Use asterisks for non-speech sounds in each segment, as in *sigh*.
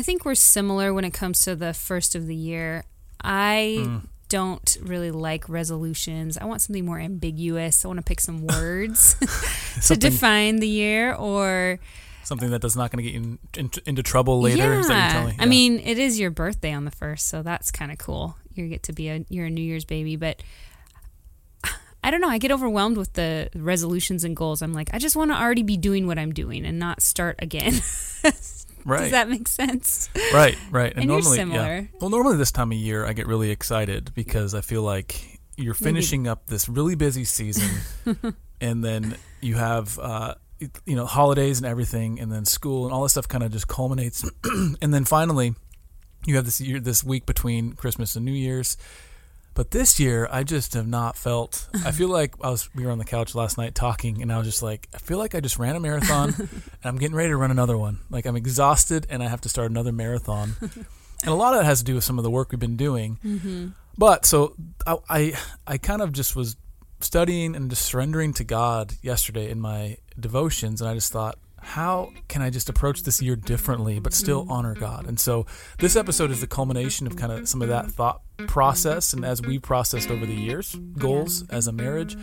I think we're similar when it comes to the first of the year. I Mm. don't really like resolutions. I want something more ambiguous. I want to pick some *laughs* words *laughs* to define the year or Something that does not going to get you in, in, into trouble later. Yeah. you're telling? I mean, it is your birthday on the first, so that's kind of cool. You get to be a you're a New Year's baby, but *sighs* I don't know. I get overwhelmed with the resolutions and goals. I'm like, I just want to already be doing what I'm doing and not start again. *laughs* right. Does that make sense? Right, right. And you're normally, similar. Yeah. Well, normally this time of year, I get really excited because I feel like you're finishing up this really busy season, *laughs* and then you have, uh, you know, holidays and everything, and then school and all this stuff kind of just culminates, *clears throat* and then finally, you have this year, this week between Christmas and New Year's. But this year, I just have not felt. I *laughs* feel like I was. We were on the couch last night talking, and I was just like, I feel like I just ran a marathon, *laughs* and I'm getting ready to run another one. Like I'm exhausted, and I have to start another marathon. *laughs* and a lot of that has to do with some of the work we've been doing. Mm-hmm. But so I, I, I kind of just was studying and just surrendering to God yesterday in my devotions, and I just thought, how can I just approach this year differently, but still honor God? And so this episode is the culmination of kind of some of that thought process, and as we processed over the years, goals as a marriage.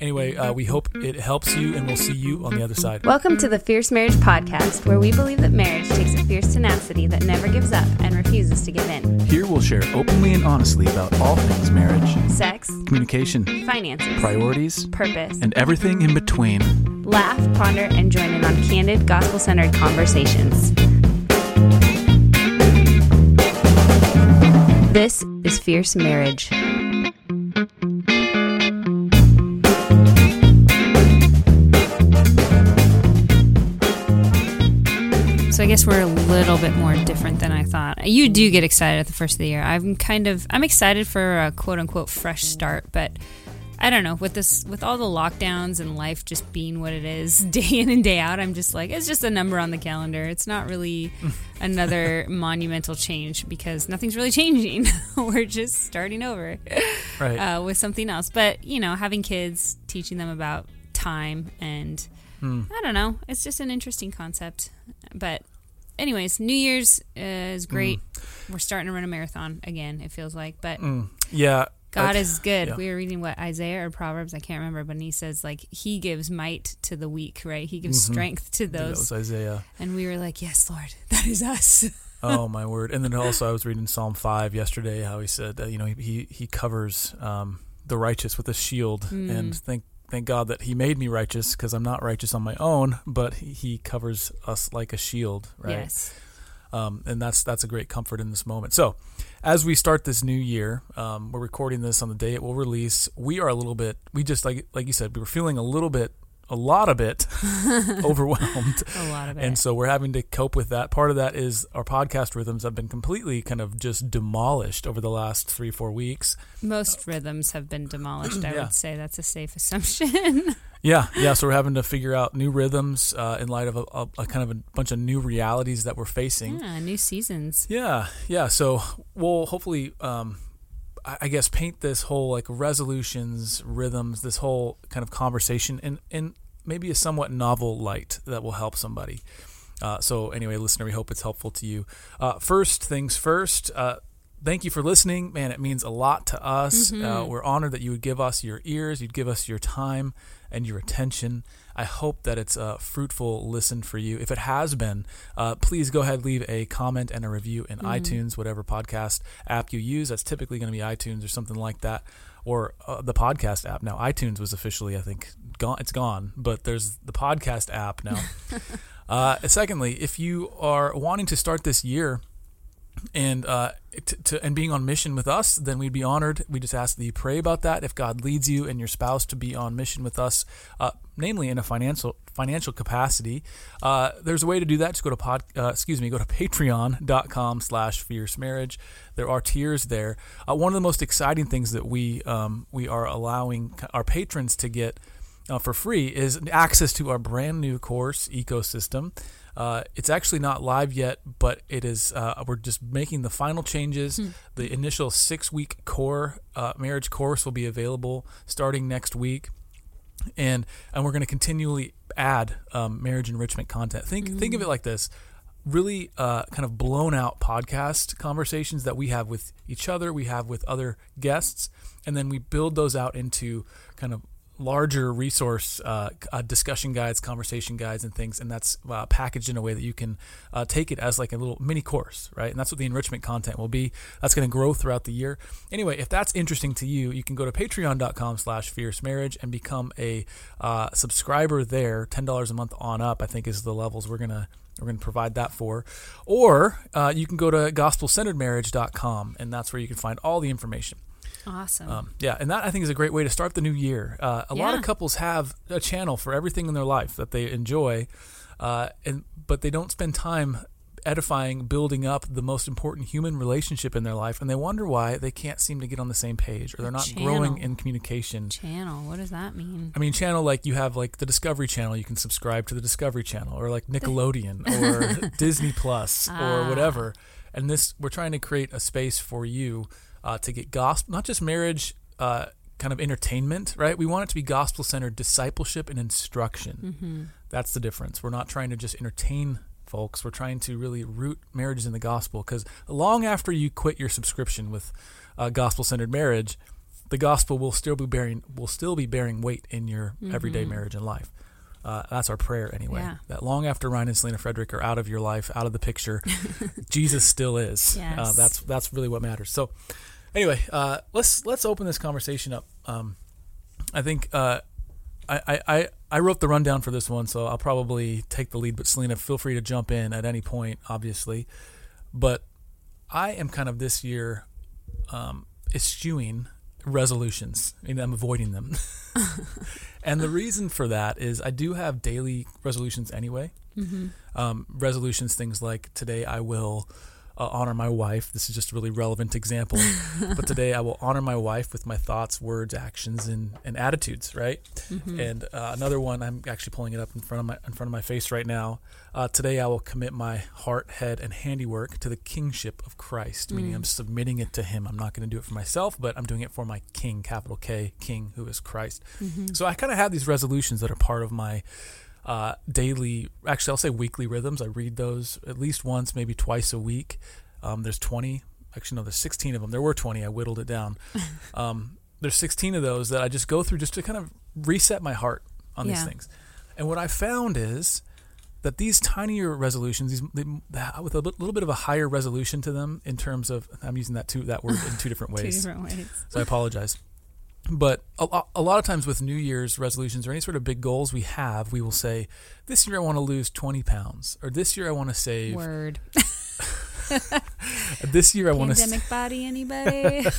Anyway, uh, we hope it helps you, and we'll see you on the other side. Welcome to the Fierce Marriage Podcast, where we believe that marriage takes a fierce tenacity that never gives up and refuses to give in. Here we'll share openly and honestly about all things marriage, Sex, communication, finances, priorities, purpose. and everything in between. Laugh, ponder, and join in on candid, gospel centered conversations. This is Fierce Marriage. So I guess we're a little bit more different than I thought. You do get excited at the first of the year. I'm kind of I'm excited for a quote unquote fresh start, but I don't know with this with all the lockdowns and life just being what it is *laughs* day in and day out. I'm just like it's just a number on the calendar. It's not really *laughs* another monumental change because nothing's really *laughs* changing. We're just starting over Right. uh, with something else. But you know, having kids, teaching them about time, and I don't know, it's just an interesting concept. But anyways, New Year's uh, is great. We're starting to run a marathon again. It feels like, but Mm. yeah. God is good. yeah. We were reading what Isaiah or Proverbs, I can't remember, but he says like He gives might to the weak, right? He gives Mhm. strength to those. That was Isaiah. and we were like, yes, Lord, *laughs* that is us. *laughs* Oh my word! And then also, I was reading Psalm five yesterday. How he said, that, you know, he he, covers um, the righteous with a shield, Mm. and thank thank God that He made me righteous because I'm not righteous on my own, but He, he covers us like a shield, right? Yes. Um, and that's that's a great comfort in this moment. So, as we start this new year, um, we're recording this on the day it will release. We are a little bit. We just like like you said, we were feeling a little bit, a lot of it, *laughs* overwhelmed. *laughs* A lot of it. And so we're having to cope with that. Part of that is our podcast rhythms have been completely kind of just demolished over the last three, four weeks. Most rhythms have been demolished. I *clears throat* Yeah. would say that's a safe assumption. *laughs* Yeah, yeah. So we're having to figure out new rhythms uh, in light of a, a, a kind of a bunch of new realities that we're facing. yeah, new seasons. Yeah, yeah. So we'll hopefully, um, I, guess, paint this whole like resolutions, rhythms, this whole kind of conversation in in maybe a somewhat novel light that will help somebody. Uh, so anyway, listener, we hope it's helpful to you. Uh, first things first. Uh, Thank you for listening, man. It means a lot to us. Uh, we're honored that you would give us your ears, you'd give us your time and your attention. I hope that it's a fruitful listen for you. If it has been, uh, please go ahead leave a comment and a review in iTunes, whatever podcast app you use. That's typically going to be iTunes or something like that, or uh, the podcast app. Now, iTunes was officially, I think, gone. It's gone, but there's the podcast app now. *laughs* uh, secondly, if you are wanting to start this year and uh, to, to and being on mission with us, then we'd be honored. We just ask that you pray about that. If God leads you and your spouse to be on mission with us, uh, namely in a financial financial capacity, uh, there's a way to do that. Just go to pod, uh, excuse me, go to *laughs* patreon.com slash fierce marriage. There are tiers there. Uh, one of the most exciting things that we um, we are allowing our patrons to get uh, for free is access to our brand new course ecosystem. Uh, it's actually not live yet, but it is. Uh, we're just making the final changes. The initial six-week core uh, marriage course will be available starting next week, and and we're going to continually add um, marriage enrichment content. Think think of it like this: really uh, kind of blown out podcast conversations that we have with each other, we have with other guests, and then we build those out into kind of larger resource uh, uh, discussion guides, conversation guides, and things, and that's uh, packaged in a way that you can uh, take it as like a little mini course, right? And that's what the enrichment content will be. That's going to grow throughout the year. Anyway, if that's interesting to you, you can go to patreon.com/slash fierce marriage and become a uh, subscriber there. Ten dollars a month on up, I think, is the levels we're gonna we're going to provide that for. Or uh, you can go to gospelcenteredmarriage.com, and that's where you can find all the information. Awesome. Um, yeah, and that I think is a great way to start the new year. Uh, a lot of couples have a channel for everything in their life that they enjoy, uh, and but they don't spend time edifying, building up the most important human relationship in their life, and they wonder why they can't seem to get on the same page or they're not growing in communication. Channel. What does that mean? I mean, channel like you have like the Discovery Channel, you can subscribe to the Discovery Channel, or like Nickelodeon, *laughs* or Disney Plus, or Ah. whatever. And this, we're trying to create a space for you uh, to get gospel, not just marriage, uh, kind of entertainment, right? We want it to be gospel centered discipleship and instruction. Mm-hmm. That's the difference. We're not trying to just entertain folks. We're trying to really root marriages in the gospel because long after you quit your subscription with uh, gospel centered marriage, the gospel will still be bearing will still be bearing weight in your everyday marriage and life. Uh, that's our prayer anyway. Mm-hmm. Yeah. That long after Ryan and Selena Frederick are out of your life, out of the picture, *laughs* Jesus still is. Uh, Yes. that's that's really what matters. So, anyway, uh, let's let's open this conversation up. Um, I think uh, I, I, I wrote the rundown for this one, so I'll probably take the lead. But Selena, feel free to jump in at any point, obviously. But I am kind of this year um, eschewing resolutions. I mean, I'm avoiding them. *laughs* and the reason for that is I do have daily resolutions anyway. Mm-hmm. Um, resolutions, things like today I will uh, honor my wife. This is just a really relevant example. *laughs* but today I will honor my wife with my thoughts, words, actions, and, and attitudes, right? Mm-hmm. And uh, another one, I'm actually pulling it up in front of my in front of my face right now. Uh, today I will commit my heart, head, and handiwork to the kingship of Christ, meaning Mm. I'm submitting it to Him. I'm not going to do it for myself, but I'm doing it for my King, capital K, King, who is Christ. Mm-hmm. So I kind of have these resolutions that are part of my uh, daily, actually, I'll say weekly rhythms. I read those at least once, maybe twice a week. Um, there's 20, actually, no, there's 16 of them. There were 20. I whittled it down. *laughs* Um, there's 16 of those that I just go through just to kind of reset my heart on these things. And what I found is that these tinier resolutions, these they, with a little bit of a higher resolution to them in terms of, I'm using that two that word in two different *laughs* Two different ways. so I apologize. But a, lo- a lot of times with New Year's resolutions or any sort of big goals we have, we will say, "This year I want to lose 20 pounds," or "This year I want to save." Word. *laughs* This year I want to. Pandemic body, anybody? *laughs*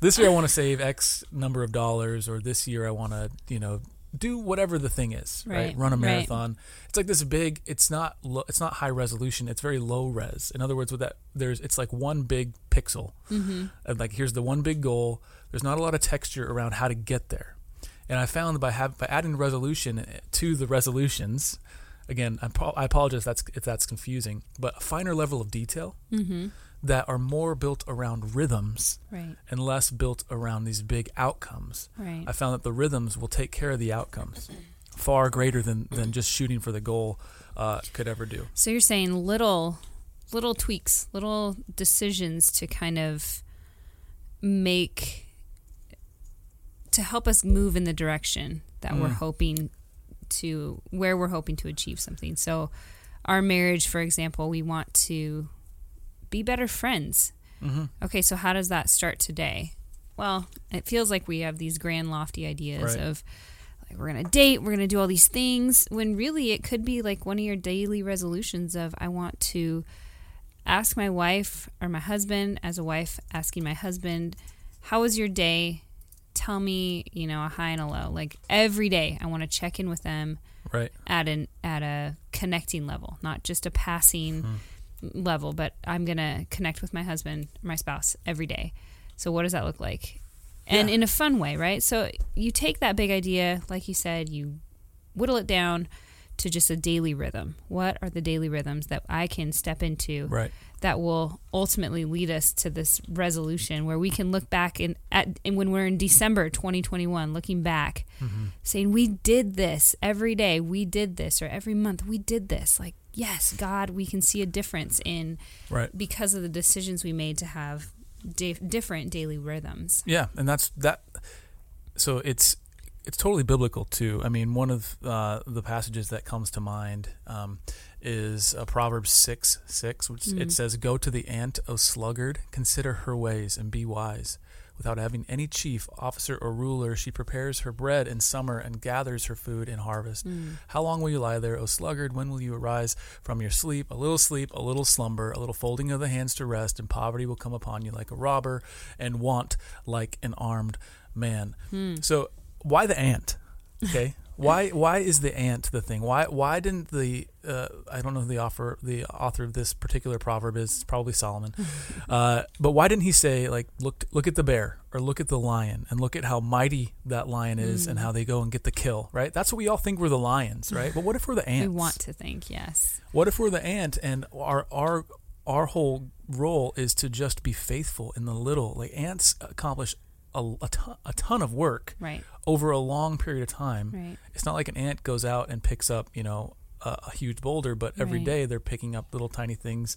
This year I want to save X number of dollars, or this year I want to, you know, do whatever the thing is. Right. Right, Run a right. marathon. It's like this big. It's not. Lo, it's not high resolution. It's very low res. In other words, with that, there's. It's like one big pixel. mm-hmm. And like here's the one big goal. There's not a lot of texture around how to get there. And I found by have by adding resolution to the resolutions, again, I, pro- I apologize that's if that's confusing, but a finer level of detail Mm-hmm. that are more built around rhythms Right. and less built around these big outcomes. Right. I found that the rhythms will take care of the outcomes far greater than than just shooting for the goal uh, could ever do. So you're saying little little tweaks, little decisions to kind of make to help us move in the direction that we're Mm. hoping to where we're hoping to achieve something. So our marriage, for example, we want to be better friends. Mm-hmm. Okay, so how does that start today? Well, it feels like we have these grand, lofty ideas Right. of like we're gonna date, we're gonna do all these things. When really, it could be like one of your daily resolutions of I want to ask my wife or my husband, as a wife, asking my husband, "How was your day?" Tell me, you know, a high and a low. Like every day, I want to check in with them Right. at an at a connecting level, not just a passing hmm. level, but I'm gonna connect with my husband, my spouse, every day. So what does that look like? And Yeah. in a fun way, right? So you take that big idea, like you said, you whittle it down to just a daily rhythm. What are the daily rhythms that I can step into Right. that will ultimately lead us to this resolution where we can look back in at and when we're in December 2021 looking back Mm-hmm. saying we did this every day we did this or every month we did this like yes, God, we can see a difference in Right. because of the decisions we made to have di- different daily rhythms. Yeah, and that's that. So it's it's totally biblical too. I mean, one of uh, the passages that comes to mind um, is uh, Proverbs six six, which Mm. it says, "Go to the ant, O sluggard, consider her ways and be wise." Without having any chief, officer, or ruler, she prepares her bread in summer and gathers her food in harvest. Mm. How long will you lie there, O sluggard? When will you arise from your sleep? A little sleep, a little slumber, a little folding of the hands to rest, and poverty will come upon you like a robber, and want like an armed man. Hmm. So, why the ant? Okay, why why is the ant the thing? Why why didn't the uh, I don't know who the author the author of this particular proverb is. It's probably Solomon. *laughs* uh, but why didn't he say like look look at the bear or look at the lion and look at how mighty that lion is and Mm. how they go and get the kill? Right. That's what we all think we're the lions, right? But what if we're the *laughs* ants? We want to think, yes. What if we're the ant and our our our whole role is to just be faithful in the little? Like ants accomplish a, a, ton, a ton of work Right, over a long period of time. right. It's not like an ant goes out and picks up, you know, a, a huge boulder, but every Right. day they're picking up little tiny things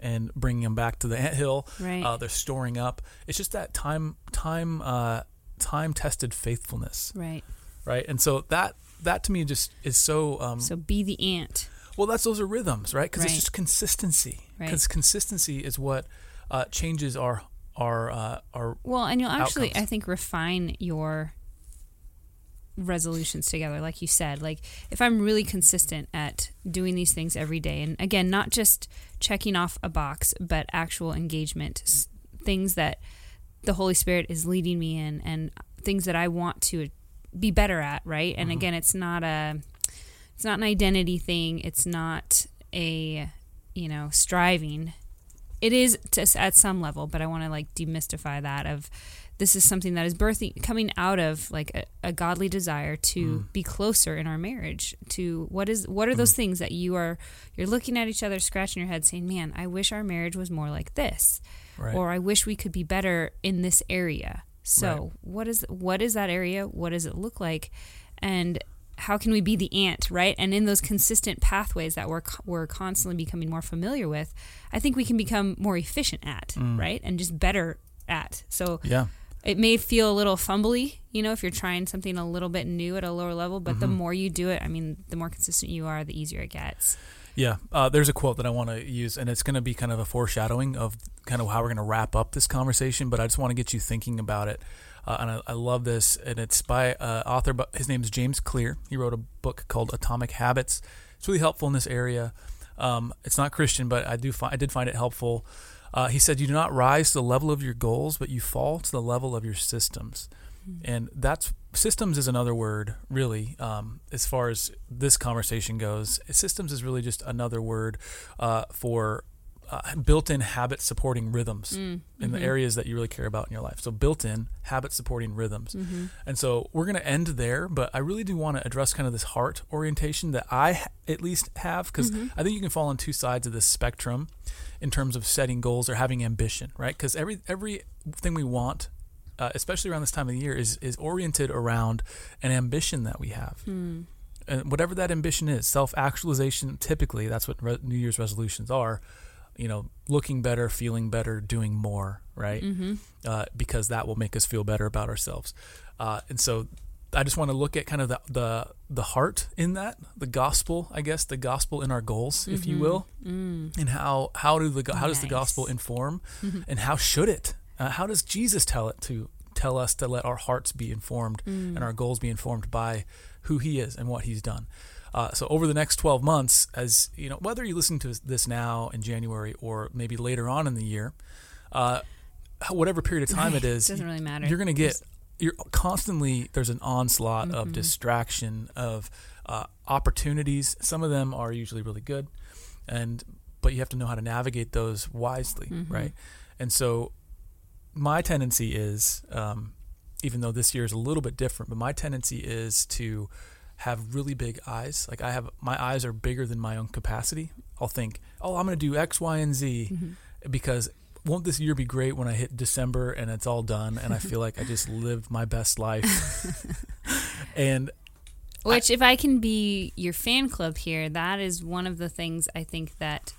and bringing them back to the *laughs* ant hill. Right. Uh, they're storing up. It's just that time time uh, time tested faithfulness, Right. right? And so that that to me just is so um, So be the ant. well, that's those are rhythms, right? Because Right. it's just consistency. Because consistency is what uh, changes our our uh, our Well, and you'll actually, outcomes. I think, refine your resolutions together, like you said. Like, if I'm really consistent at doing these things every day, and again, not just checking off a box, but actual engagement, s- things that the Holy Spirit is leading me in, and things that I want to be better at, right? And Mhm. again, it's not a, it's not an identity thing. It's not a, you know, striving it is to, at some level, but I want to like demystify that of this is something that is birthing coming out of like a, a godly desire to Mm. be closer in our marriage to what is what are those things that you are you're looking at each other scratching your head saying man i wish our marriage was more like this right. or i wish we could be better in this area so Right. what is what is that area what does it look like and how can we be the ant right and in those consistent pathways that we're we're constantly becoming more familiar with i think we can become more efficient at Mm. right and just better at so yeah, it may feel a little fumbly you know if you're trying something a little bit new at a lower level but the Mhm. more you do it i mean the more consistent you are the easier it gets yeah. Uh, there's a quote that I want to use, and it's going to be kind of a foreshadowing of kind of how we're going to wrap up this conversation. But I just want to get you thinking about it. Uh, and I, I love this, and it's by uh, author, but his name is James Clear. He wrote a book called Atomic Habits. It's really helpful in this area. Um, it's not Christian, but I do find I did find it helpful. Uh, he said, "You do not rise to the level of your goals, but you fall to the level of your systems." And that's systems is another word, really, um, as far as this conversation goes. Systems is really just another word uh, for uh, built-in habit supporting rhythms Mm, in the mhm. areas that you really care about in your life. So built-in habit supporting rhythms. mm-hmm. And so we're going to end there, but I really do want to address kind of this heart orientation that I at least have because Mhm. I think you can fall on two sides of this spectrum in terms of setting goals or having ambition, right? Because every everything we want, uh, especially around this time of the year, is is oriented around an ambition that we have. Mm. And whatever that ambition is, self actualization, typically that's what re- New Year's resolutions are. You know, looking better, feeling better, doing more, right? Mm-hmm. uh, because that will make us feel better about ourselves. Uh, and so I just want to look at kind of the, the the heart in that, the gospel, I guess, the gospel in our goals, if you Mhm. will, Mm. and how how do the how does the gospel inform, Mhm. and how should it? Uh, how does Jesus tell it to tell us to let our hearts be informed Mm. and our goals be informed by who He is and what He's done? Uh, so over the next 12 months, as you know, whether you listen to this now in January or maybe later on in the year, uh, whatever period of *laughs* time it is, doesn't really matter. you're going to get you're constantly there's an onslaught of Mhm. distraction of uh, opportunities some of them are usually really good and but you have to know how to navigate those wisely Mhm. right and so my tendency is um, even though this year is a little bit different but my tendency is to have really big eyes like i have my eyes are bigger than my own capacity i'll think oh i'm going to do x y and z Mhm. because won't this year be great when I hit December and it's all done and I *laughs* feel like I just lived my best life. *laughs* and Which, if I can be your fan club here, that is one of the things I think that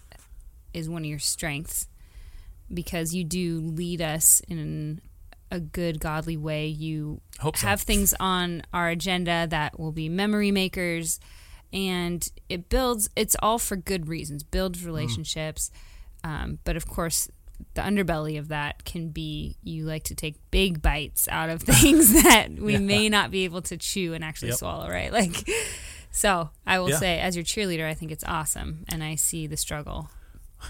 is one of your strengths because you do lead us in a good, godly way. You Hope so. have things on our agenda that will be memory makers, and it builds. It's all for good reasons. Builds relationships, um, but of course, the underbelly of that can be you like to take big bites out of *laughs* things *laughs* that we Yeah. may not be able to chew and actually Yep. swallow, right? Like, so I will Yeah. say, as your cheerleader, I think it's awesome, and I see the struggle.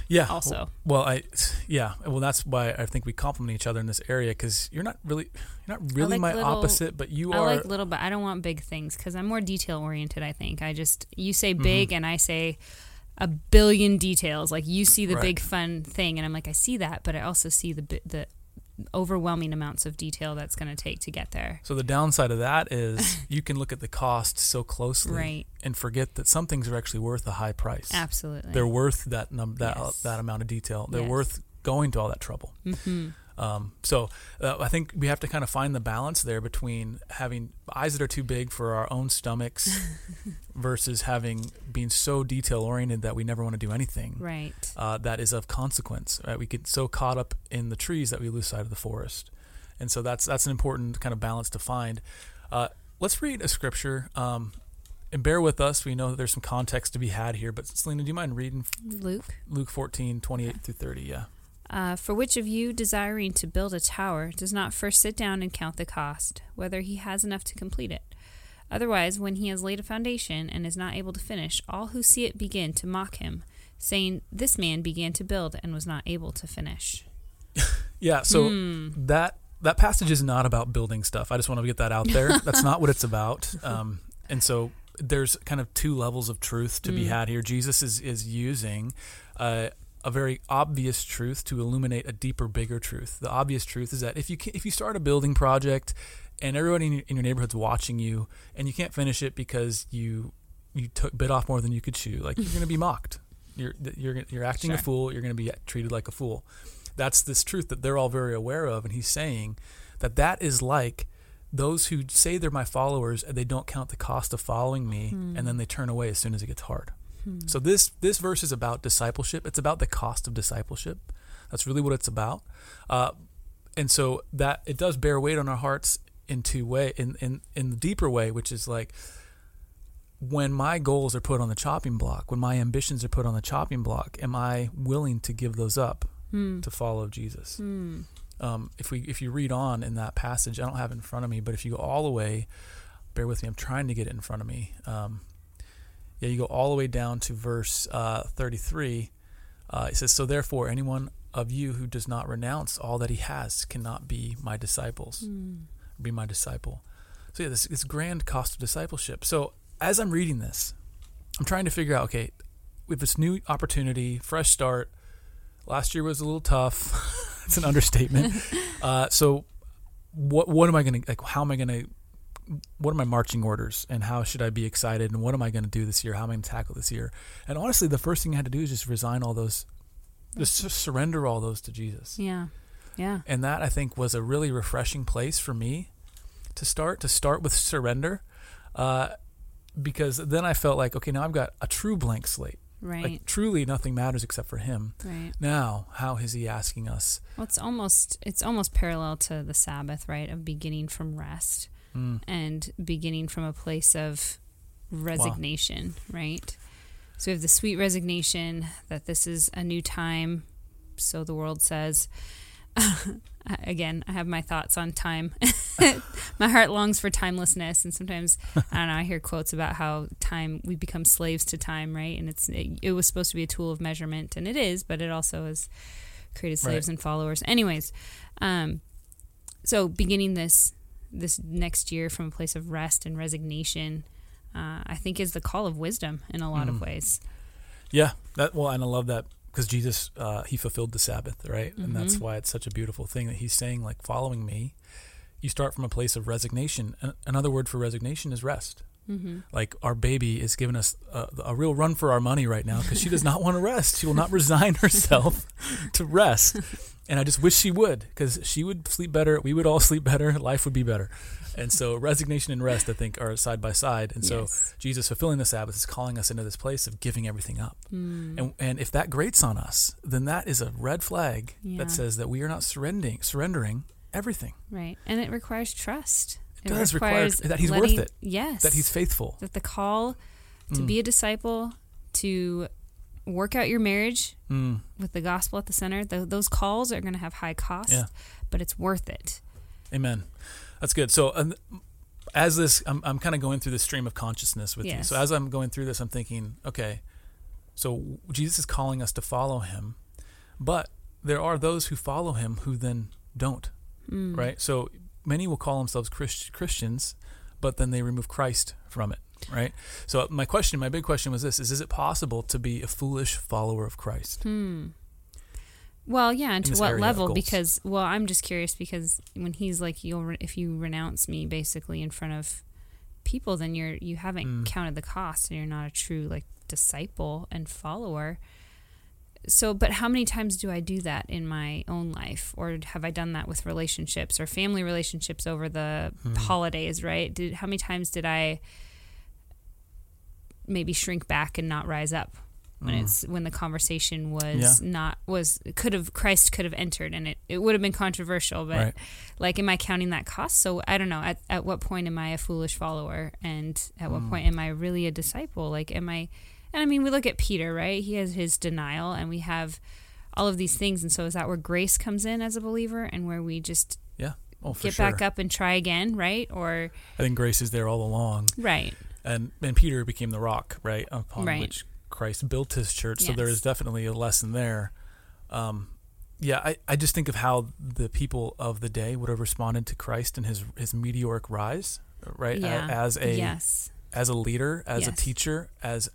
Yeah. also. Well, I yeah. Well, that's why I think we complement each other in this area because you're not really you're not really like my little- opposite, but you I are. I like little, but I don't want big things because I'm more detail oriented. I think I just you say Mm-hmm. big and I say a billion details. Like you see the Right. big fun thing, and I'm like I see that, but I also see the the overwhelming amounts of detail that's going to take to get there. so the downside of that is *laughs* you can look at the cost so closely Right. and forget that some things are actually worth a high price. Absolutely. They're worth that num- that Yes. that amount of detail. They're Yes. worth going to all that trouble. hmm Um, so uh, I think we have to kind of find the balance there between having eyes that are too big for our own stomachs *laughs* versus having being so detail oriented that we never want to do anything Right. uh, that is of consequence. Right? We get so caught up in the trees that we lose sight of the forest, and so that's that's an important kind of balance to find. Uh, let's read a scripture. Um, and bear with us. We know that there's some context to be had here, but Selena, do you mind reading Luke. Luke 14, 28 through 30? Yeah. Uh, for which of you desiring to build a tower does not first sit down and count the cost, whether he has enough to complete it? Otherwise, when he has laid a foundation and is not able to finish, all who see it begin to mock him, saying, This man began to build and was not able to finish. *laughs* Yeah, so Hmm. that that passage is not about building stuff. I just want to get that out there. *laughs* That's not what it's about. Um, and so there's kind of two levels of truth to be Mm. had here. Jesus is is using uh, a very obvious truth to illuminate a deeper, bigger truth. The obvious truth is that if you can, if you start a building project and everybody in your, in your neighborhood's watching you and you can't finish it because you you took bit off more than you could chew, like you're going to be *laughs* mocked. You're you're you're acting a fool. You're going to be treated like a fool. That's this truth that they're all very aware of, and he's saying that that is like those who say they're my followers and they don't count the cost of following me, and then hmm. they turn away as soon as it gets hard. So this this verse is about discipleship. It's about the cost of discipleship. That's really what it's about. Uh, and so that it does bear weight on our hearts in two way in, in in the deeper way, which is like when my goals are put on the chopping block, when my ambitions are put on the chopping block, am I willing to give those up Hmm. to follow Jesus? Hmm. Um, if we if you read on in that passage, I don't have it in front of me, but if you go all the way, bear with me. I'm trying to get it in front of me. Um, yeah, you go all the way down to verse uh, 33. Uh, it says, "So therefore, anyone of you who does not renounce all that he has cannot be my disciples. Hmm. Be my disciple." So yeah, this this grand cost of discipleship. So as I'm reading this, I'm trying to figure out. Okay, with this new opportunity, fresh start. Last year was a little tough. *laughs* it's an understatement. *laughs* uh, so, what what am I going to like? How am I going to? What are my marching orders, and how should I be excited? And what am I going to do this year? How am I going to tackle this year? And honestly, the first thing I had to do is just resign all those, just surrender all those to Jesus. Yeah. Yeah. And that I think was a really refreshing place for me to start. To start with surrender, uh, because then I felt like okay, now I've got a true blank slate. Right. Like truly, nothing matters except for Him. right. Now, how is He asking us? Well, it's almost it's almost parallel to the Sabbath, right? Of beginning from rest Mm, and beginning from a place of resignation, right? So we have the sweet resignation that this is a new time, so the world says. *laughs* Again, I have my thoughts on time. *laughs* my heart longs for timelessness, and sometimes I don't know. I hear quotes about how time we become slaves to time, right? And it's it, it was supposed to be a tool of measurement, and it is, but it also has created slaves Right. and followers. Anyways, um, so beginning this this next year from a place of rest and resignation, uh, I think is the call of wisdom in a lot of Mm. ways. yeah, that well, and I love that because Jesus uh, He fulfilled the Sabbath, right? And that's Mhm. why it's such a beautiful thing that He's saying, like, following me, you start from a place of resignation. An- Another word for resignation is rest. Like our baby is giving us a, a real run for our money right now because she does not want to rest. She will not resign *laughs* herself to rest. And I just wish she would because she would sleep better. We would all *laughs* sleep better. Life would be better. And so resignation and rest, I think, are side by side. And so Yes. Jesus fulfilling the Sabbath is calling us into this place of giving everything up. Hmm. And, and if that grates on us, then that is a red flag Yeah. that says that we are not surrendering, surrendering everything. Right. And it requires trust. It does require requires that he's worth it, Yes. That he's faithful. that the call to Mm. be a disciple, to work out your marriage Mm, with the gospel at the center, th- those calls are going to have high cost, Yeah. but it's worth it. amen. That's good. So, um, as this, I'm, I'm kind of going through the stream of consciousness with you. So, as I'm going through this, I'm thinking, okay, so Jesus is calling us to follow him, but there are those who follow him who then don't, Mm. right? So, many will call themselves Christ- Christians, but then they remove Christ from it, right? So, my question, my big question was this is, is it possible to be a foolish follower of Christ? Hmm. Well, yeah, and to what level? Because, well, I'm just curious because when he's like, "You'll re- if you renounce me," basically in front of people, then you're you haven't Mm. counted the cost, and you're not a true like disciple and follower. So, but how many times do I do that in my own life, or have I done that with relationships or family relationships over the Mhm. holidays? Right? Did how many times did I maybe shrink back and not rise up when Mm. it's when the conversation was not was could have Christ could have entered and it, it would have been controversial but Right. like am I counting that cost so I don't know at, at what point am I a foolish follower and at what Mm. point am I really a disciple like am I and I mean we look at Peter right he has his denial and we have all of these things and so is that where grace comes in as a believer and where we just Oh, get sure. back up and try again right or I think grace is there all along. right and and Peter became the rock, right, upon Right. which Christ built his church. So there is definitely a lesson there. Um, yeah, I, I just think of how the people of the day would have responded to Christ and his his meteoric rise, right, yeah as a yes as a leader, as a teacher, as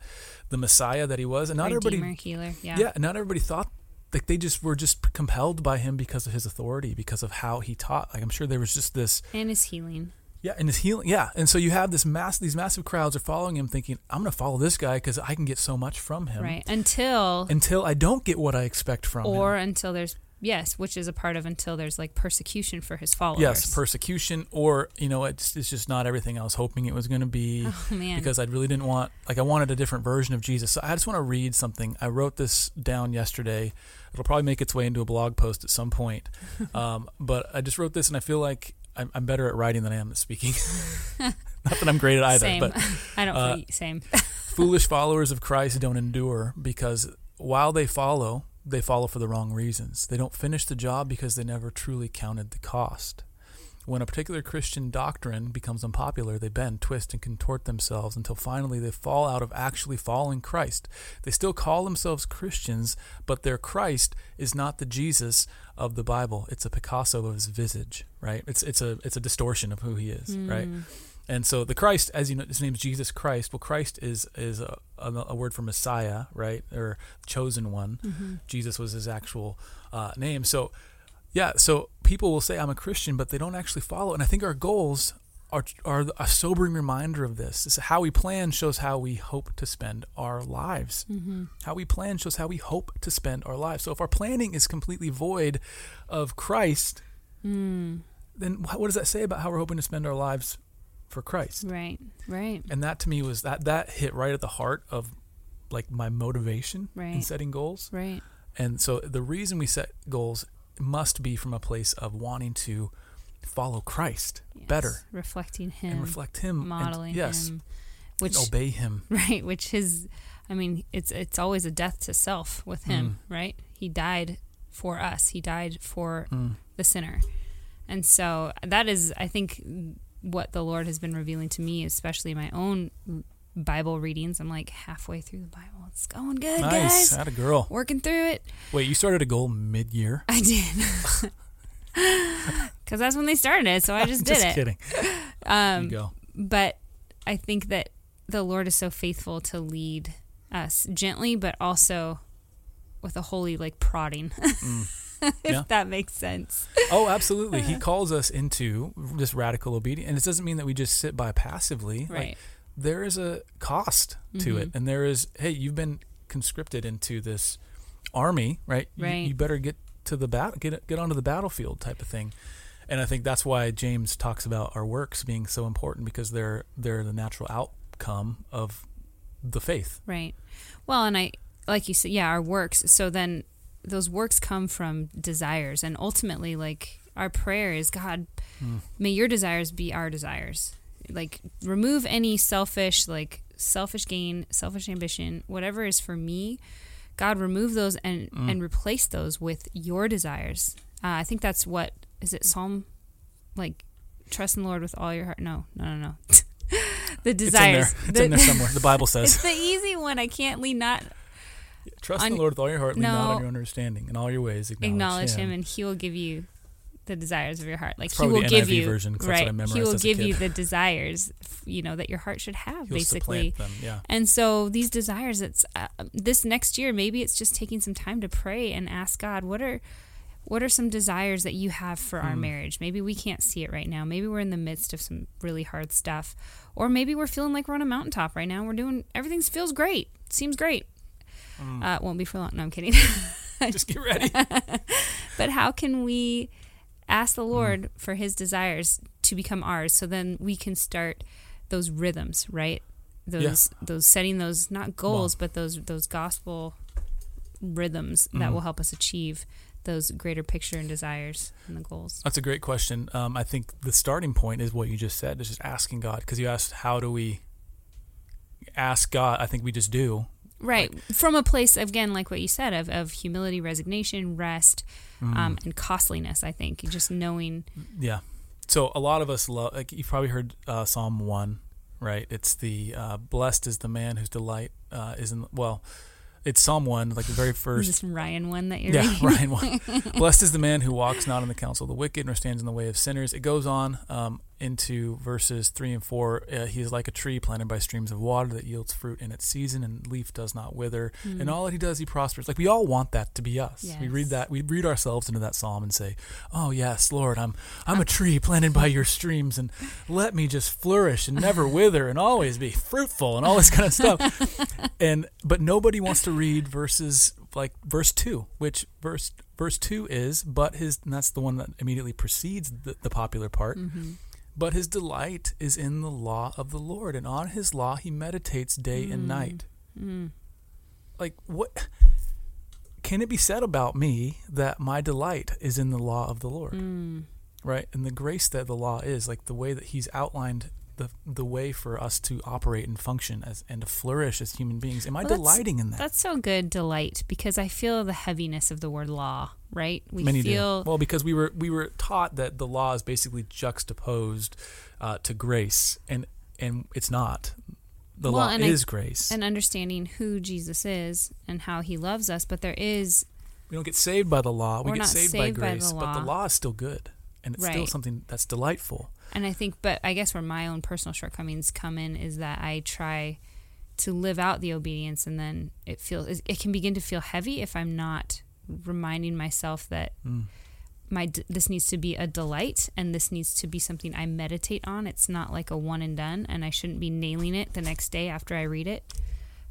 the Messiah that he was, and not Redeemer, everybody, healer yeah yeah, not everybody thought. Like they just were just compelled by him because of his authority, because of how he taught. Like I'm sure there was just this and his healing yeah, and his healing. Yeah, and so you have this mass. These massive crowds are following him, thinking, "I'm going to follow this guy because I can get so much from him." right until Until I don't get what I expect from or him. Or until there's yes, which is a part of until there's like persecution for his followers. Yes, persecution, or you know, it's it's just not everything I was hoping it was going to be. oh man, Because I really didn't want, like, I wanted a different version of Jesus. So I just want to read something. I wrote this down yesterday. It'll probably make its way into a blog post at some point. *laughs* Um, but I just wrote this, and I feel like I'm, I'm better at writing than I am at speaking. *laughs* not that I'm great at either, same. but *laughs* I don't uh, same. foolish followers of Christ don't endure because while they follow, they follow for the wrong reasons. They don't finish the job because they never truly counted the cost. When a particular Christian doctrine becomes unpopular, they bend, twist, and contort themselves until finally they fall out of actually following Christ. They still call themselves Christians, but their Christ is not the Jesus of the Bible. It's a Picasso of his visage, right? It's it's a it's a distortion of who he is, right? Hmm. And so the Christ, as you know, his name is Jesus Christ. Well, Christ is is a, a, a word for Messiah, right, or chosen one. Mm-hmm. Jesus was his actual uh, name. So, yeah. So people will say I'm a Christian, but they don't actually follow. And I think our goals are are a sobering reminder of this. This how we plan shows how we hope to spend our lives. Mm-hmm. How we plan shows how we hope to spend our lives. So if our planning is completely void of Christ, Mm. then what does that say about how we're hoping to spend our lives for Christ? Right, right, and that to me was that that hit right at the heart of like my motivation in setting goals right. and so the reason we set goals must be from a place of wanting to follow christ Yes. better reflecting him, and reflect him and- modeling yes him, and which obey him *laughs* right, which his, I mean, it's it's always a death to self with him, right? He died for us. He died for Mm. the sinner. And so that is, I think, what the Lord has been revealing to me, especially my own Bible readings. I'm like halfway through the Bible. It's going good, nice guys. had a girl Working through it. wait you started a goal mid-year *laughs* I did. *laughs* Because that's when they started it. So I *laughs* just did just it. kidding Um, you go but I think that the Lord is so faithful to lead us gently, but also with a holy like prodding, *laughs* if Yeah. that makes sense. oh absolutely he *laughs* calls us into this radical obedience and it doesn't mean that we just sit by passively Like, Right. there is a cost to Mm-hmm. it, and there is hey, you've been conscripted into this army, right? You- Right. You, better get to the bat, get get onto the battlefield, type of thing. And I think that's why James talks about our works being so important because they're they're the natural outcome of the faith. Right. Well, and I, like you said, yeah, our works. So then those works come from desires. And ultimately, like, our prayer is God, may your desires be our desires. Like, remove any selfish, like, selfish gain, selfish ambition, whatever is for me. God, remove those and, and replace those with your desires. Uh, I think that's what, is it Psalm, like, trust in the Lord with all your heart? No, no, no, no. *laughs* the desires. It's in there. It's The- in there somewhere. The Bible *laughs* says, it's the easy one. I can't lean not "Trust on- the Lord with all your heart, lean not No. on your understanding, in all your ways acknowledge, acknowledge him. him." and he will give you the desires of your heart like he will give you version, 'cause that's what I right he will give you the desires you know that your heart should have He'll basically them. Yeah. and so these desires it's uh, this next year maybe it's just taking some time to pray and ask god what are what are some desires that you have for our marriage maybe we can't see it right now maybe we're in the midst of some really hard stuff or maybe we're feeling like we're on a mountaintop right now we're doing everything feels great seems great Hmm. uh, won't be for long no i'm kidding *laughs* Just get ready. *laughs* But how can we ask the Lord for his desires to become ours so then we can start those rhythms, right? Those those setting those not goals but those those gospel rhythms that Mm. will help us achieve those greater picture and desires and the goals. That's a great question. Um, I think the starting point is what you just said, is just asking God. Because you asked, how do we ask God? I think we just do. Right. From a place again like what you said of of humility, resignation, rest, Mm. um, and costliness, I think. Just knowing Yeah. So a lot of us love, like you've probably heard uh, Psalm 1, right? It's the uh, blessed is the man whose delight uh, is in, well, it's Psalm 1, like the very *laughs* is first. this Ryan one that you're Yeah, reading? Ryan 1. *laughs* Blessed is the man who walks not in the counsel of the wicked, nor stands in the way of sinners. It goes on um, into verses 3 and 4. Uh, he is like a tree planted by streams of water that yields fruit in its season, and leaf does not wither. And all that he does, he prospers. Like we all want that to be us. We read that, we read ourselves into that psalm and say, Oh, yes, Lord, I'm, I'm a tree planted by your streams, and let me just flourish and never *laughs* wither and always be fruitful and all this kind of stuff *laughs* and but nobody wants to read verses like verse 2 which verse verse 2 is but his and that's the one that immediately precedes the, the popular part but his delight is in the law of the lord and on his law he meditates day and mm. night. Mm. Like what can it be said about me that my delight is in the law of the lord? Mm. Right? And the grace that the law is like the way that he's outlined the the way for us to operate and function as and to flourish as human beings am i Well, that's- delighting in that That's so good, delight, because I feel the heaviness of the word law, right? We Many feel do. Well, because we were we were taught that the law is basically juxtaposed uh, to grace, and and it's not. The Well, law I- is grace. and understanding who Jesus is and how he loves us, but there is we don't get saved by the law. We get saved, saved by by grace, the but the law. law is still good, and it's still something that's delightful. And I think but I guess where my own personal shortcomings come in is that I try to live out the obedience and then it feels it can begin to feel heavy if I'm not reminding myself that Mm. my this needs to be a delight and this needs to be something I meditate on. It's not like a one and done and I shouldn't be nailing it the next day after I read it.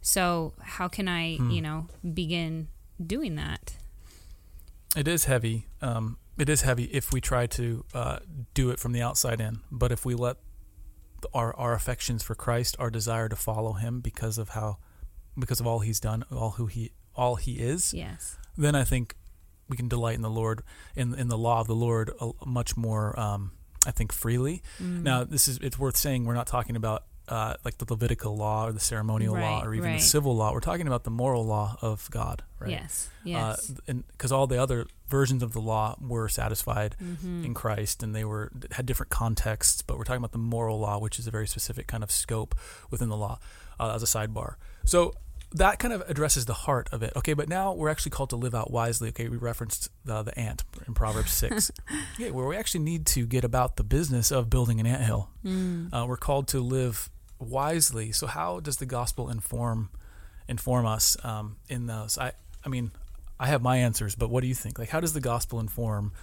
So, how can I, Hmm. you know, begin doing that? It is heavy. Um, it is heavy if we try to uh, do it from the outside in. But if we let our our affections for Christ, our desire to follow Him because of how, because of all He's done, all who He all He is, Yes. then I think we can delight in the Lord in in the law of the Lord a, much more. Um, I think freely. Mm. Now, this is it's worth saying we're not talking about uh, like the Levitical law or the ceremonial law or even right. the civil law. We're talking about the moral law of God, right? Yes. Yes. Uh, because all the other versions of the law were satisfied Mm-hmm. in Christ, and they were had different contexts. But we're talking about the moral law, which is a very specific kind of scope within the law, uh, as a sidebar. So that kind of addresses the heart of it. Okay, but now we're actually called to live out wisely. Okay, we referenced uh, the ant in Proverbs six. *laughs* yeah, where we actually need to get about the business of building an anthill. Mm. Uh, we're called to live wisely. So how does the gospel inform inform us um, in those? I I mean, I have my answers, but what do you think? Like, how does the gospel inform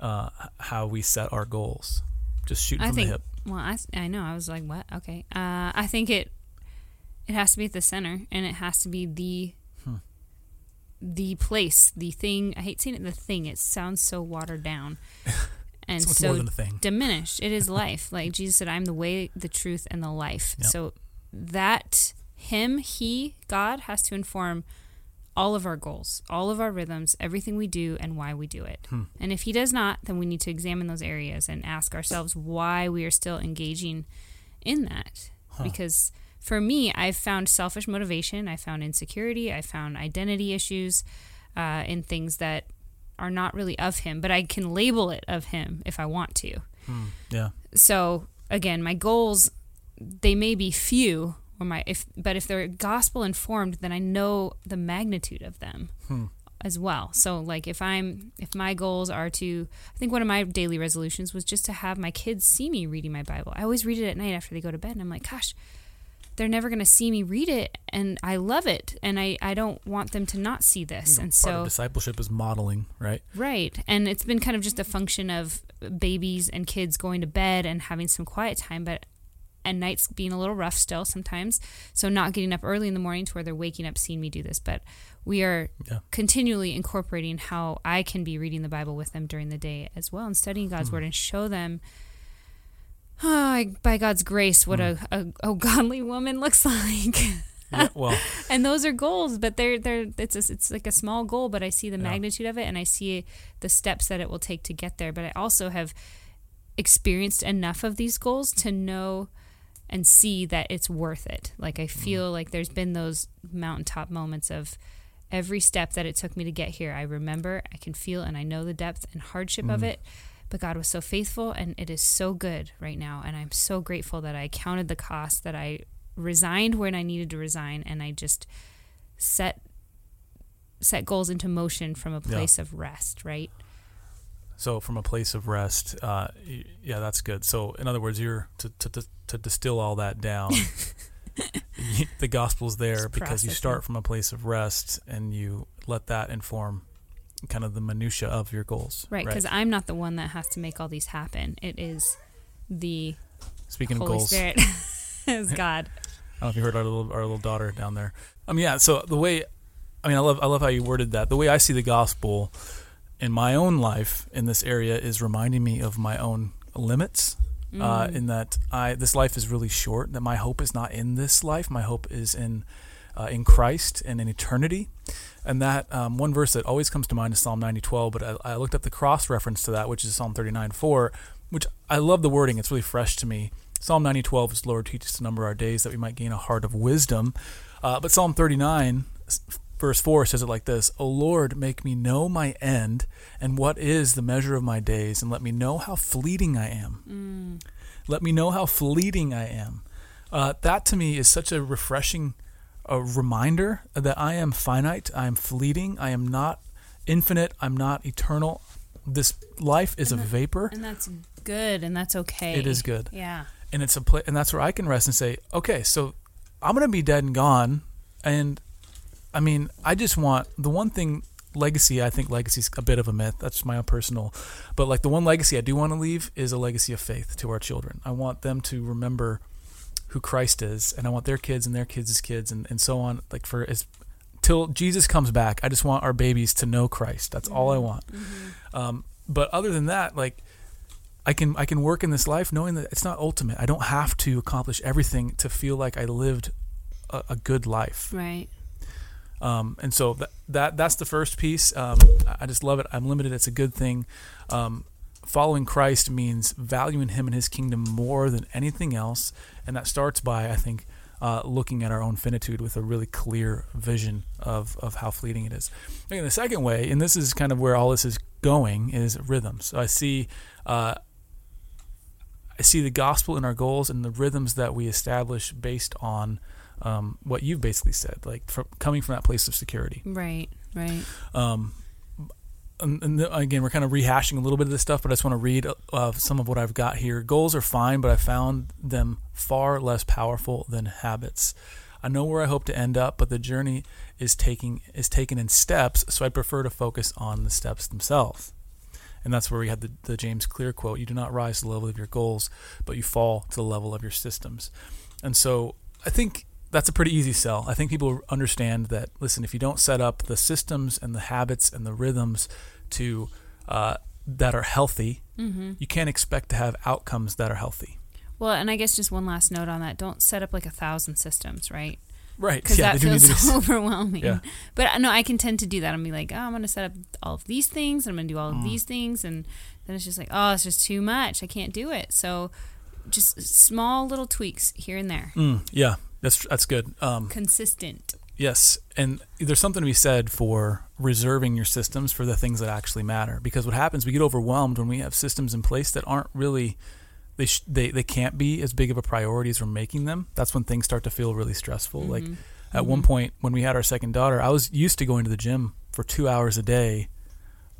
uh, how we set our goals? Just shooting I from think. the hip. Well, I I know. I was like, what? Okay. Uh, I think it it has to be at the center, and it has to be the Hmm. the place, the thing. I hate saying it. The thing. It sounds so watered down. *laughs* And It's so more than a thing. *laughs* diminished. It is life. Like Jesus said, I'm the way, the truth, and the life. Yep. So that Him, He, God has to inform all of our goals, all of our rhythms, everything we do, and why we do it. Hmm. And if He does not, then we need to examine those areas and ask ourselves why we are still engaging in that. Huh. Because for me, I've found selfish motivation, I found insecurity, I found identity issues uh, in things that are not really of Him, but I can label it of Him if I want to Hmm. Yeah. so again my goals they may be few or my if but if they're gospel informed then i know the magnitude of them Hmm. as well so like if i'm if my goals are to i think one of my daily resolutions was just to have my kids see me reading my bible i always read it at night after they go to bed and i'm like gosh they're never going to see me read it and i love it and i i don't want them to not see this and Part so discipleship is modeling, right? Right. And it's been kind of just a function of babies and kids going to bed and having some quiet time, but and nights being a little rough still sometimes. So not getting up early in the morning to where they're waking up seeing me do this. But we are Yeah. continually incorporating how I can be reading the Bible with them during the day as well and studying God's Hmm. word and show them ah, by God's grace what a, a, a godly woman looks *laughs* like. Yeah, well, *laughs* and those are goals but they're they're it's a, it's like a small goal but i see the Yeah. magnitude of it and i see the steps that it will take to get there but i also have experienced enough of these goals to know and see that it's worth it like i feel like there's been those mountaintop moments of every step that it took me to get here i remember i can feel and i know the depth and hardship of Mm. it but god was so faithful and it is so good right now and i'm so grateful that i counted the cost that i resigned when I needed to resign, and I just set set goals into motion from a Yeah. place of rest. Right? so from a place of rest, uh, yeah, that's good. So in other words, you're to to, to, to distill all that down. *laughs* the gospel's there because you start from a place of rest and you let that inform kind of the minutia of your goals. Right? Because I'm not the one that has to make all these happen. It is the Speaking Holy of goals, Spirit, *laughs* is God. I don't know if you heard our little our little daughter down there. Um, yeah. So the way, I mean, I love I love how you worded that. The way I see the gospel in my own life in this area is reminding me of my own limits. Uh, Mm. in that I this life is really short. That my hope is not in this life. My hope is in uh, in Christ and in eternity. And that um, one verse that always comes to mind is Psalm 90:12. But I, I looked up the cross reference to that, which is Psalm 39:4, which I love the wording. It's really fresh to me. Psalm 90:12 is Lord teach us to number our days that we might gain a heart of wisdom. Uh, but Psalm 39 s- verse 4 says it like this: "O Lord, make me know my end and what is the measure of my days, and let me know how fleeting I am. Let me know how fleeting I am." Uh, that to me is such a refreshing a reminder that I am finite, I am fleeting, I am not infinite, I'm not eternal. This life is a that- vapor, And that's good, and that's okay. It is good. Yeah. and it's a pla- and that's where I can rest and say, okay, so I'm gonna be dead and gone, and I mean, I just want the one thing legacy. I think legacy is a bit of a myth. That's my own personal, but like the one legacy I do want to leave is a legacy of faith to our children. I want them to remember who Christ is, and I want their kids and their kids' kids and, and so on. Like for as till Jesus comes back, I just want our babies to know Christ. That's all I want. Um, but other than that, like I can I can work in this life knowing that it's not ultimate. I don't have to accomplish everything to feel like I lived a, a good life. Right. Um, and so that, that that's the first piece. Um, I- I just love it. I'm limited. It's a good thing. Um, following Christ means valuing Him and His kingdom more than anything else, and that starts by I think uh, looking at our own finitude with a really clear vision of of how fleeting it is. And the second way, and this is kind of where all this is going, is rhythms. So I see. Uh, I see the gospel in our goals and the rhythms that we establish based on um, what you've basically said, like from, coming from that place of security. Right. Right. Um, and, and again, we're kind of rehashing a little bit of this stuff, but I just want to read uh, some of what I've got here. Goals are fine, but I found them far less powerful than habits. I know where I hope to end up, but the journey is taking is taken in steps, so I prefer to focus on the steps themselves. And that's where we had the, the James Clear quote You do not rise to the level of your goals, but you fall to the level of your systems. And so I think that's a pretty easy sell. I think people understand that, listen, if you don't set up the systems and the habits and the rhythms to uh, that are healthy, Mm-hmm. you can't expect to have outcomes that are healthy. Well, and I guess just one last note on that: don't set up like a thousand systems, right? Right. Because Yeah, that they do need feels be- *laughs* overwhelming. Yeah. But uh, no, I can tend to do that. I'm be like, oh, I'm going to set up all of these things. And I'm going to do all of Mm. these things, and then it's just like, oh, it's just too much. I can't do it. So, just small little tweaks here and there, Mm, yeah, that's that's good. Um, consistent. Yes, and there's something to be said for reserving your systems for the things that actually matter. Because what happens, we get overwhelmed when we have systems in place that aren't really they sh- they they can't be as big of a priority as we're making them. That's when things start to feel really stressful. Like Mhm. at one Mhm. point when we had our second daughter, I was used to going to the gym for two hours a day,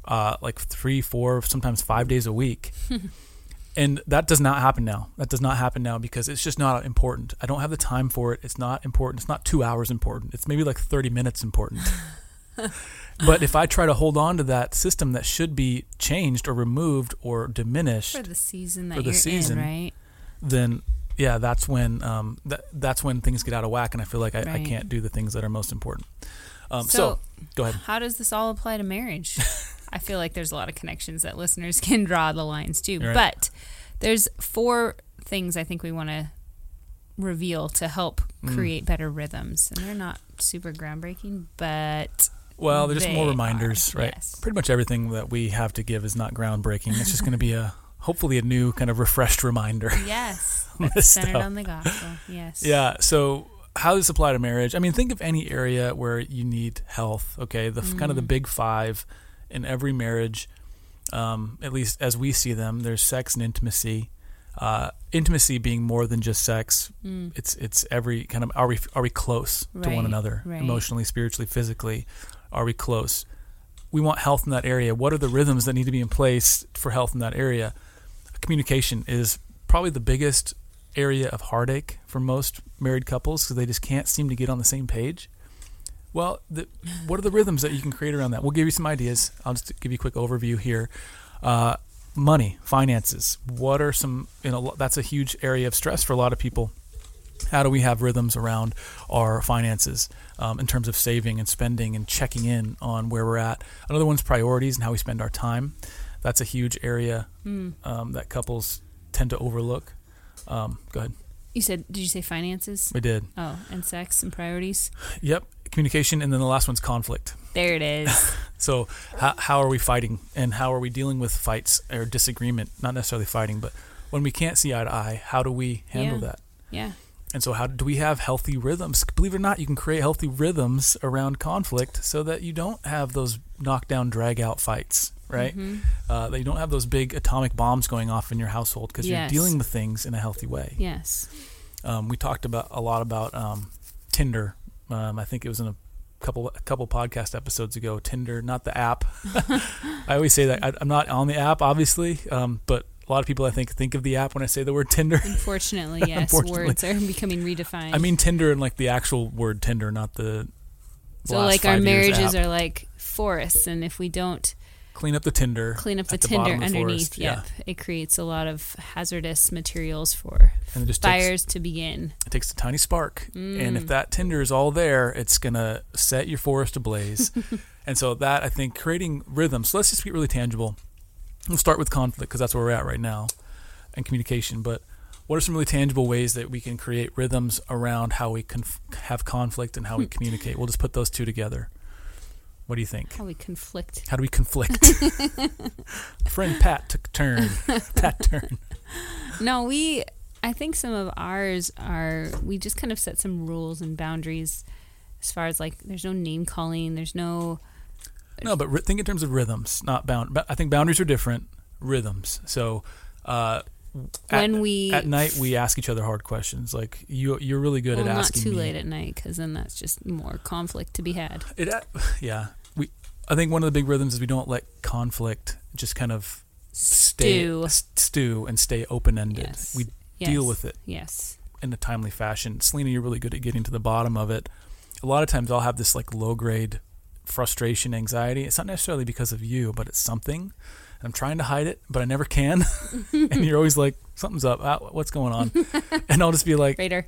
uh, like three, four, sometimes five days a week. *laughs* and that does not happen now. That does not happen now because it's just not important. I don't have the time for it. It's not important. It's not two hours important. It's maybe like 30 minutes important. *laughs* but if I try to hold on to that system that should be changed or removed or diminished, for the season that For the you're season. in, right? then yeah, that's when um, that, that's when things get out of whack, and I feel like I, I can't do the things that are most important. Um, so, So- go ahead. How does this all apply to marriage? *laughs* I feel like there's a lot of connections that listeners *laughs* can draw the lines to. Right. But there's four things I think we want to reveal to help Mm. create better rhythms. And they're not super groundbreaking, but Well, they're just more reminders, are, right? yes. Pretty much everything that we have to give is not groundbreaking. It's just going to be a *laughs* hopefully a new kind of refreshed reminder. yes, *laughs* centered on the gospel. Yes. Yeah. So, how does this apply to marriage? I mean, think of any area where you need health. Okay, the f kind of the Mm. big five in every marriage, um, at least as we see them. There's sex and intimacy. Uh, intimacy being more than just sex. Mm. It's it's every kind of are we are we close to one another right. emotionally, spiritually, physically? Are we close? We want health in that area. What are the rhythms that need to be in place for health in that area? Communication is probably the biggest area of heartache for most married couples because they just can't seem to get on the same page. Well, the, what are the rhythms that you can create around that? We'll give you some ideas. I'll just give you a quick overview here. Uh, money, finances. What are some? You know, that's a huge area of stress for a lot of people. How do we have rhythms around our finances um, in terms of saving and spending and checking in on where we're at? Another one's priorities and how we spend our time. That's a huge area Mm. um, that couples tend to overlook. Um, go ahead. You said, did you say finances? We did. Oh, and sex and priorities? Yep. Communication, and then the last one's conflict. There it is. *laughs* So, how, how are we fighting, and how are we dealing with fights or disagreement? Not necessarily fighting, but when we can't see eye to eye, how do we handle Yeah. that? yeah. And so, how do we have healthy rhythms? Believe it or not, you can create healthy rhythms around conflict so that you don't have those knockdown, drag out fights, right? Mhm. Uh, that you don't have those big atomic bombs going off in your household because Yes. you're dealing with things in a healthy way. Yes. Um, we talked about a lot about um, Tinder. Um, I think it was in a couple a couple podcast episodes ago. Tinder, not the app. *laughs* I always say that I, I'm not on the app, obviously, um, but a lot of people I think think of the app when I say the word Tinder. Unfortunately, *laughs* yes. Unfortunately. Words are becoming redefined. I mean Tinder and like the actual word Tinder, not the. so like our marriages app. are like forests, and if we don't clean up the Tinder, clean up the the tinder the underneath, forest, yep, it creates a lot of hazardous materials for just takes, fires to begin. it takes a tiny spark, and if Mm. that Tinder is all there, it's gonna set your forest ablaze. *laughs* and so that I think creating rhythms. So let's just get really tangible. We'll start with conflict because that's where we're at right now, and communication. But what are some really tangible ways that we can create rhythms around how we conf- have conflict and how we *laughs* communicate? We'll just put those two together. What do you think? How we conflict. How do we conflict? *laughs* Friend Pat took a turn. Pat turn. *laughs* No, we. I think some of ours are. We just kind of set some rules and boundaries, as far as like, there's no name calling. There's no. No, but think in terms of rhythms, not bound. But I think boundaries are different. Rhythms. So, uh, at, when we at night we ask each other hard questions. Like you, you're really good well, at asking. not too me. late at night, because then that's just more conflict to be had. It, *sighs* yeah. I think one of the big rhythms is we don't let conflict just kind of stay Stew. s- stew and stay open ended. Yes. We Yes. deal with it Yes. in a timely fashion. Selena, you're really good at getting to the bottom of it. A lot of times I'll have this like low grade frustration, anxiety, it's not necessarily because of you, but it's something. I'm trying to hide it, but I never can. *laughs* and you're always like, something's up. Ah, what's going on? *laughs* and I'll just be like, Raider.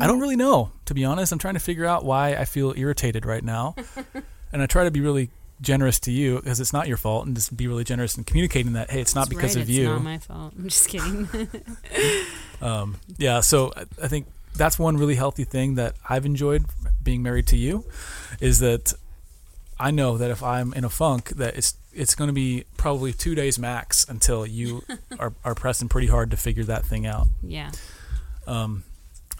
I don't really know, to be honest. I'm trying to figure out why I feel irritated right now. *laughs* and I try to be really generous to you because it's not your fault and just be really generous in communicating that, hey, it's not That's because right, of it's you. It's not my fault. I'm just kidding. *laughs* Um, yeah, so I, I think that's one really healthy thing that I've enjoyed being married to you is that I know that if I'm in a funk, that it's it's going to be probably two days max until you *laughs* are, are pressing pretty hard to figure that thing out. yeah. Um,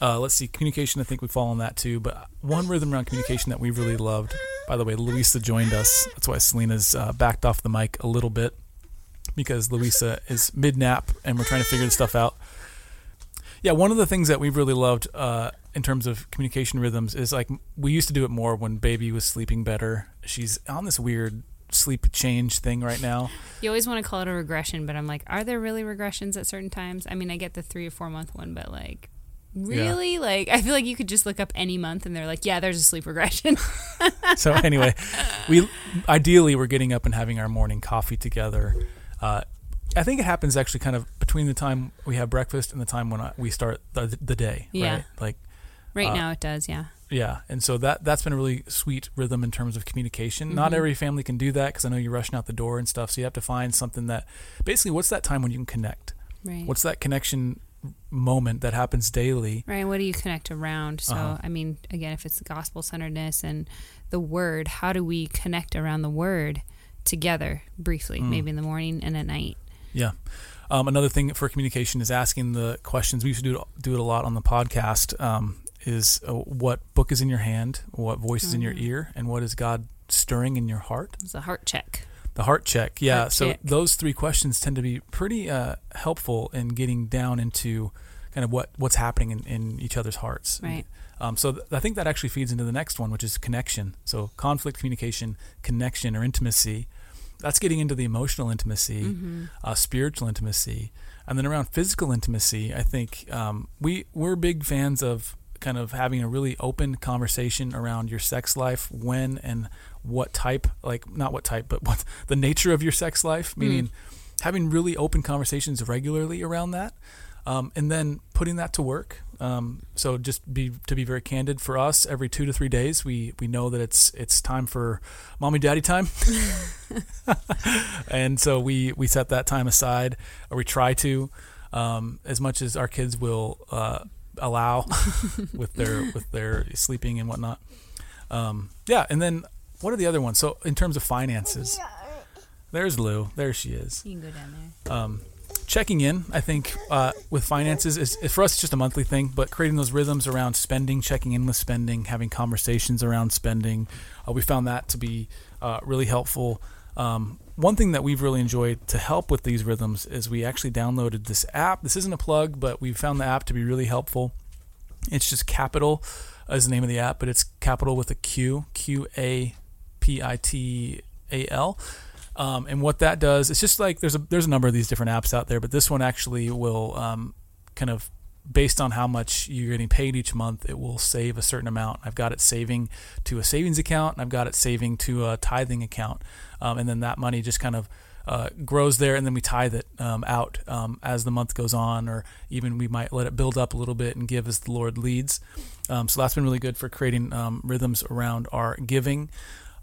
uh, let's see, communication. I think we fall on that too. But one rhythm around communication that we really loved. By the way, Louisa joined us. That's why Selena's uh, backed off the mic a little bit because Louisa is mid nap and we're trying to figure this stuff out. Yeah, one of the things that we've really loved uh, in terms of communication rhythms is like we used to do it more when baby was sleeping better. She's on this weird sleep change thing right now. You always want to call it a regression, but I'm like, are there really regressions at certain times? I mean, I get the three or four month one, but like, really? Like, I feel like you could just look up any month and they're like, yeah, there's a sleep regression. *laughs* so anyway, we ideally we're getting up and having our morning coffee together. Uh, I think it happens actually kind of between the time we have breakfast and the time when I, we start the, the day. Yeah. Right? Like right Uh, now it does, yeah. yeah, and so that that's been a really sweet rhythm in terms of communication. Not Mhm. every family can do that because I know you're rushing out the door and stuff. So you have to find something that basically what's that time when you can connect? Right. What's that connection moment that happens daily? Right. What do you connect around? So, Uh-huh. I mean, again, if it's the gospel centeredness and the word, how do we connect around the word together briefly, Mm. maybe in the morning and at night? Yeah. Um, another thing for communication is asking the questions. We used to do it, do it a lot on the podcast. Um, is uh, what book is in your hand, what voice is in your Mhm. ear, and what is God stirring in your heart? It's a heart check. The heart check. Yeah. Heart so check. those three questions tend to be pretty uh, helpful in getting down into kind of what what's happening in, in each other's hearts. Right. Um, so th- I think that actually feeds into the next one, which is connection. So conflict, communication, connection, or intimacy. That's getting into the emotional intimacy hmm uh, spiritual intimacy, and then around physical intimacy, I think um, we we're big fans of kind of having a really open conversation around your sex life, when and what type, like not what type, but what *laughs* the nature of your sex life, meaning having really open conversations regularly around that, um, and then putting that to work. Um, so just be to be very candid for us, every two to three days, we we know that it's it's time for mommy daddy time, *laughs* *laughs* and so we we set that time aside, or we try to, um, as much as our kids will uh, allow with their with their sleeping and whatnot. Um, yeah, and then what are the other ones? So in terms of finances, there's Lou. There she is You can go down there. um, checking in. I think uh, with finances is, is for us it's just a monthly thing, but creating those rhythms around spending, checking in with spending, having conversations around spending, uh, we found that to be uh, really helpful. Um, one thing that we've really enjoyed to help with these rhythms is we actually downloaded this app. This isn't a plug, but we found the app to be really helpful. It's just Qapital is the name of the app, but it's Qapital with a Q, Q A P I T A L. Um, and what that does, it's just like there's a there's a number of these different apps out there, but this one actually will um, kind of based on how much you're getting paid each month, it will save a certain amount. I've got it saving to a savings account, and I've got it saving to a tithing account, um, and then that money just kind of uh, grows there, and then we tithe it um, out um, as the month goes on, or even we might let it build up a little bit and give as the Lord leads. Um, so that's been really good for creating um, rhythms around our giving.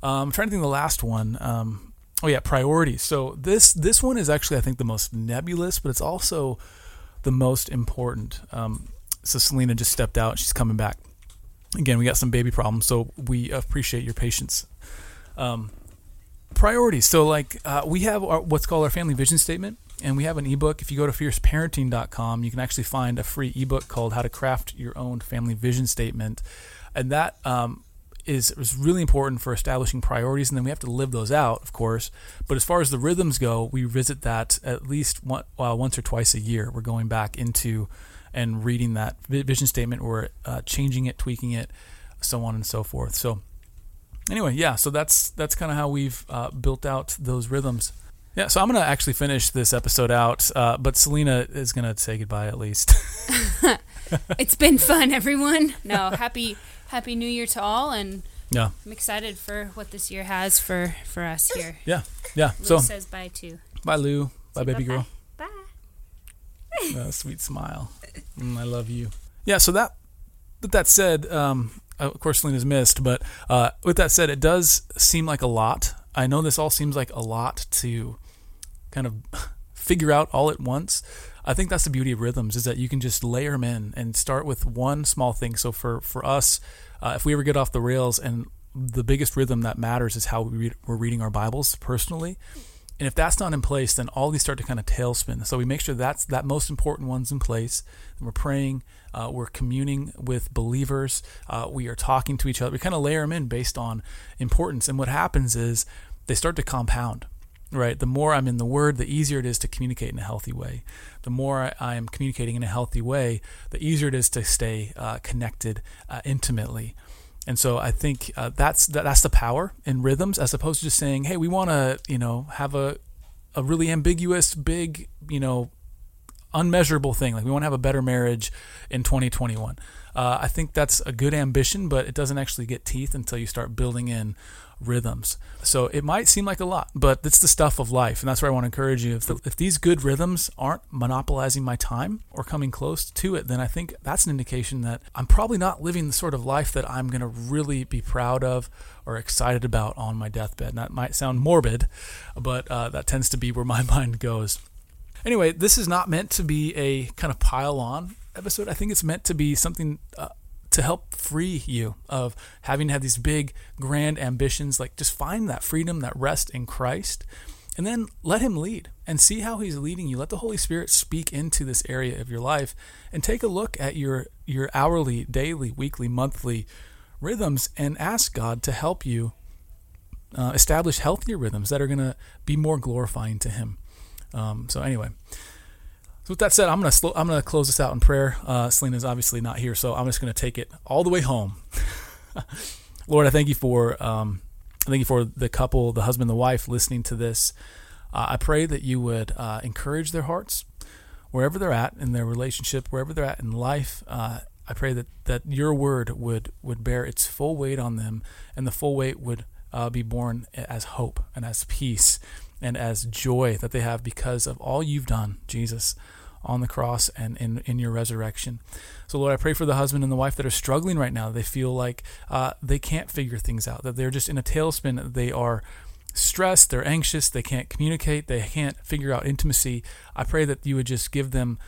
Um, I'm trying to think the last one. Um, oh yeah, priorities. So this this one is actually I think the most nebulous, but it's also the most important. Um, so Selena just stepped out; she's coming back. Again, we got some baby problems, so we appreciate your patience. Um, priorities. So like uh, we have our, what's called our family vision statement, and we have an ebook. If you go to fierceparenting.com, you can actually find a free ebook called How to Craft Your Own Family Vision Statement, and that um, is, is really important for establishing priorities, and then we have to live those out, of course. But as far as the rhythms go, we visit that at least one, well, once or twice a year. We're going back into and reading that vision statement, or uh, changing it, tweaking it, so on and so forth. So anyway, yeah, so that's that's kind of how we've uh, built out those rhythms. Yeah, so I'm gonna actually finish this episode out, uh, but Selena is gonna say goodbye at least. *laughs* it's been fun, everyone. No, happy Happy New Year to all, and Yeah. I'm excited for what this year has for for us here. Yeah. Yeah. Lou So says bye too. bye, Lou. Bye, Say baby girl. Bye. Uh, sweet smile. *laughs* Mm, I love you. Yeah. So that, with that said, um, of course, Selena's missed, but uh, with that said, it does seem like a lot. I know this all seems like a lot to kind of *laughs* figure out all at once. I think that's the beauty of rhythms is that you can just layer them in and start with one small thing. So for for us, uh, if we ever get off the rails, and the biggest rhythm that matters is how we read, we're reading our Bibles personally. And if that's not in place, then all these start to kind of tailspin. So we make sure that's that most important one's in place. And we're praying, uh, we're communing with believers, uh, we are talking to each other. We kind of layer them in based on importance. And what happens is they start to compound. Right. The more I'm in the Word, the easier it is to communicate in a healthy way. The more I am communicating in a healthy way, the easier it is to stay uh, connected uh, intimately. And so I think uh, that's that, that's the power in rhythms, as opposed to just saying, "Hey, we want to, you know, have a a really ambiguous, big, you know, unmeasurable thing. Like we want to have a better marriage in 2021." Uh, I think that's a good ambition, but it doesn't actually get teeth until you start building in rhythms. So it might seem like a lot, but it's the stuff of life, and that's where I want to encourage you. If, the, if these good rhythms aren't monopolizing my time or coming close to it, then I think that's an indication that I'm probably not living the sort of life that I'm going to really be proud of or excited about on my deathbed. And that might sound morbid, but uh, that tends to be where my *laughs* mind goes. Anyway, this is not meant to be a kind of pile on episode. I think it's meant to be something uh, to help free you of having to have these big, grand ambitions. Like just find that freedom, that rest in Christ, and then let Him lead and see how He's leading you. Let the Holy Spirit speak into this area of your life, and take a look at your your hourly, daily, weekly, monthly rhythms, and ask God to help you uh, establish healthier rhythms that are going to be more glorifying to Him. Um, so anyway. So with that said, I'm gonna I'm gonna close this out in prayer. Uh, Selena's obviously not here, so I'm just gonna take it all the way home. *laughs* Lord, I thank you for um, I thank you for the couple, the husband, and the wife, listening to this. Uh, I pray that you would uh, encourage their hearts wherever they're at in their relationship, wherever they're at in life. Uh, I pray that, that your word would would bear its full weight on them, and the full weight would uh, be born as hope and as peace and as joy that they have because of all you've done, Jesus, on the cross and in, in your resurrection. So, Lord, I pray for the husband and the wife that are struggling right now. They feel like uh, they can't figure things out, that they're just in a tailspin. They are stressed, they're anxious, they can't communicate, they can't figure out intimacy. I pray that you would just give them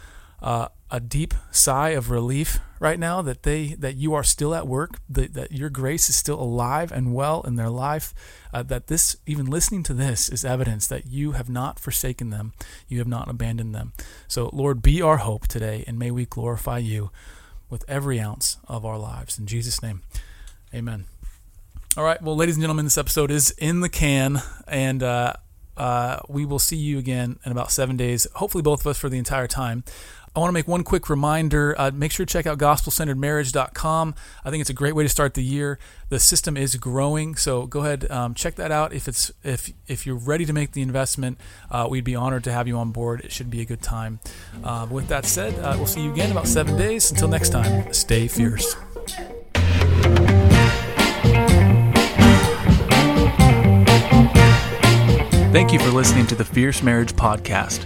uh, a deep sigh of relief right now that they that you are still at work, that, that your grace is still alive and well in their life, uh, that this even listening to this is evidence that you have not forsaken them, you have not abandoned them. So Lord, be our hope today, and may we glorify you with every ounce of our lives. In Jesus' name, Amen. All right, well, ladies and gentlemen, this episode is in the can, and uh, uh, we will see you again in about seven days. Hopefully, both of us for the entire time. I want to make one quick reminder. Uh, make sure to check out gospelcenteredmarriage.com. I think it's a great way to start the year. The system is growing, so go ahead um, check that out. If it's if if you're ready to make the investment, uh, we'd be honored to have you on board. It should be a good time. Uh, with that said, uh, we'll see you again in about seven days. Until next time, stay fierce. Thank you for listening to the Fierce Marriage Podcast.